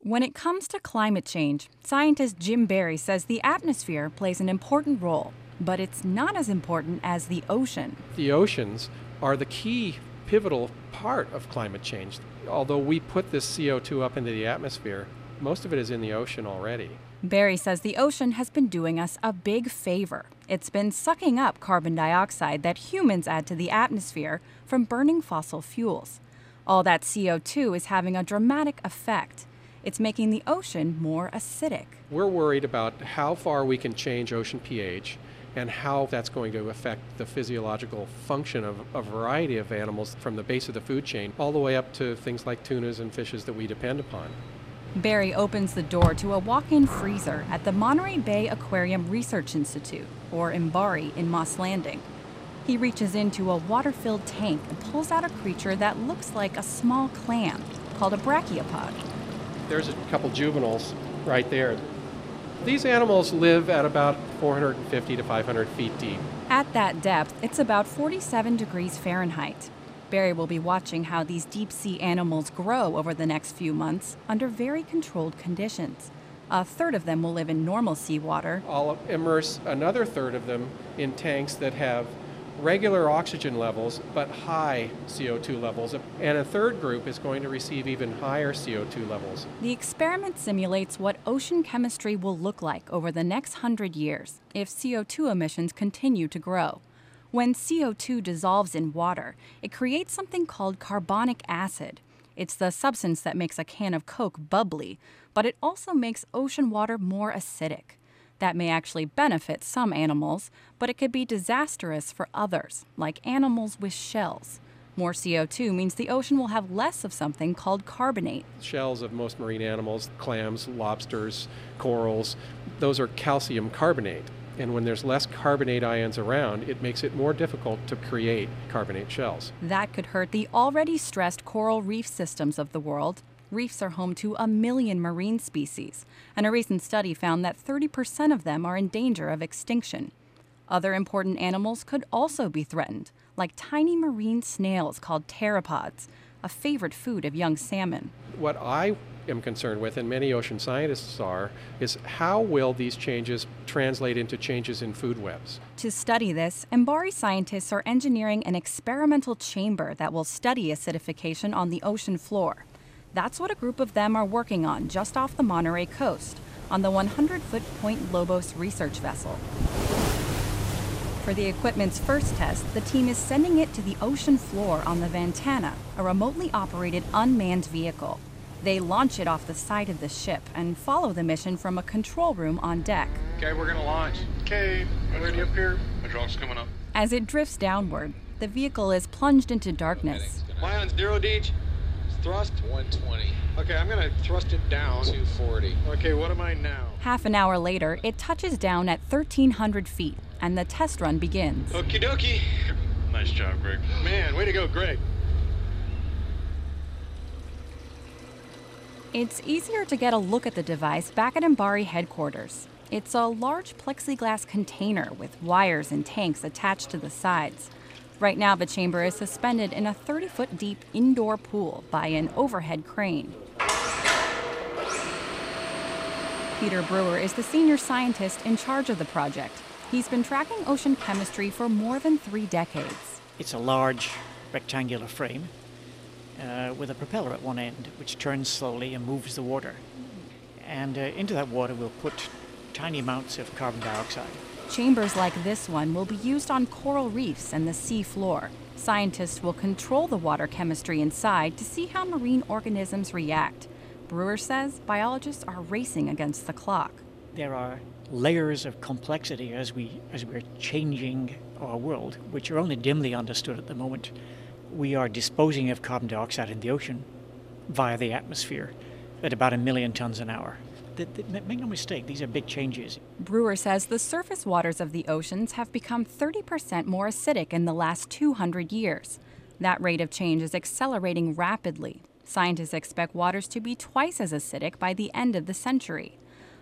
When it comes to climate change, scientist Jim Barry says the atmosphere plays an important role, but it's not as important as the ocean. The oceans are the key pivotal part of climate change. Although we put this CO2 up into the atmosphere, most of it is in the ocean already. Barry says the ocean has been doing us a big favor. It's been sucking up carbon dioxide that humans add to the atmosphere from burning fossil fuels. All that CO2 is having a dramatic effect. It's making the ocean more acidic. We're worried about how far we can change ocean pH and how that's going to affect the physiological function of a variety of animals from the base of the food chain all the way up to things like tunas and fishes that we depend upon. Barry opens the door to a walk in freezer at the Monterey Bay Aquarium Research Institute, or MBARI, in Moss Landing. He reaches into a water filled tank and pulls out a creature that looks like a small clam called a brachiopod. There's a couple juveniles right there. These animals live at about 450 to 500 feet deep. At that depth, it's about 47 degrees Fahrenheit. Barry will be watching how these deep sea animals grow over the next few months under very controlled conditions. A third of them will live in normal seawater. I'll immerse another third of them in tanks that have regular oxygen levels but high CO2 levels. And a third group is going to receive even higher CO2 levels. The experiment simulates what ocean chemistry will look like over the next hundred years if CO2 emissions continue to grow. When CO2 dissolves in water, it creates something called carbonic acid. It's the substance that makes a can of Coke bubbly, but it also makes ocean water more acidic. That may actually benefit some animals, but it could be disastrous for others, like animals with shells. More CO2 means the ocean will have less of something called carbonate. Shells of most marine animals, clams, lobsters, corals, those are calcium carbonate. And when there's less carbonate ions around, it makes it more difficult to create carbonate shells. That could hurt the already stressed coral reef systems of the world. Reefs are home to a million marine species, and a recent study found that 30% of them are in danger of extinction. Other important animals could also be threatened, like tiny marine snails called pteropods, a favorite food of young salmon. What I am concerned with, and many ocean scientists are, is how will these changes translate into changes in food webs? To study this, MBARI scientists are engineering an experimental chamber that will study acidification on the ocean floor. That's what a group of them are working on just off the Monterey coast, on the 100 foot Point Lobos research vessel. For the equipment's first test, the team is sending it to the ocean floor on the Ventana, a remotely operated unmanned vehicle. They launch it off the side of the ship and follow the mission from a control room on deck. Okay, we're gonna launch. Okay, ready up here. Hydraulics coming up. As it drifts downward, the vehicle is plunged into darkness. Am I on zero, Deej? Thrust? 120. Okay, I'm gonna thrust it down. 240. Okay, what am I now? Half an hour later, it touches down at 1,300 feet, and the test run begins. Okie dokie. Nice job, Greg. Man, way to go, Greg. It's easier to get a look at the device back at MBARI headquarters. It's a large plexiglass container with wires and tanks attached to the sides. Right now, the chamber is suspended in a 30 foot deep indoor pool by an overhead crane. Peter Brewer is the senior scientist in charge of the project. He's been tracking ocean chemistry for more than three decades. It's a large rectangular frame uh, with a propeller at one end, which turns slowly and moves the water. And uh, into that water, we'll put tiny amounts of carbon dioxide. Chambers like this one will be used on coral reefs and the sea floor. Scientists will control the water chemistry inside to see how marine organisms react. Brewer says biologists are racing against the clock. There are layers of complexity as we as we're changing our world, which are only dimly understood at the moment. We are disposing of carbon dioxide in the ocean via the atmosphere at about a million tons an hour. Make no mistake, these are big changes. Brewer says the surface waters of the oceans have become 30% more acidic in the last 200 years. That rate of change is accelerating rapidly. Scientists expect waters to be twice as acidic by the end of the century.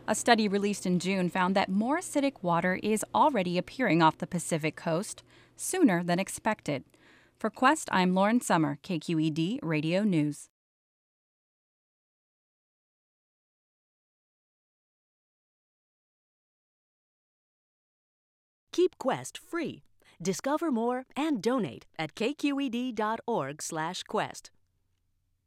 A study released in June found that more acidic water is already appearing off the Pacific coast sooner than expected. For Quest, I'm Lauren Sommer, KQED Radio News. Keep Quest free. Discover more and donate at kqed.org/quest.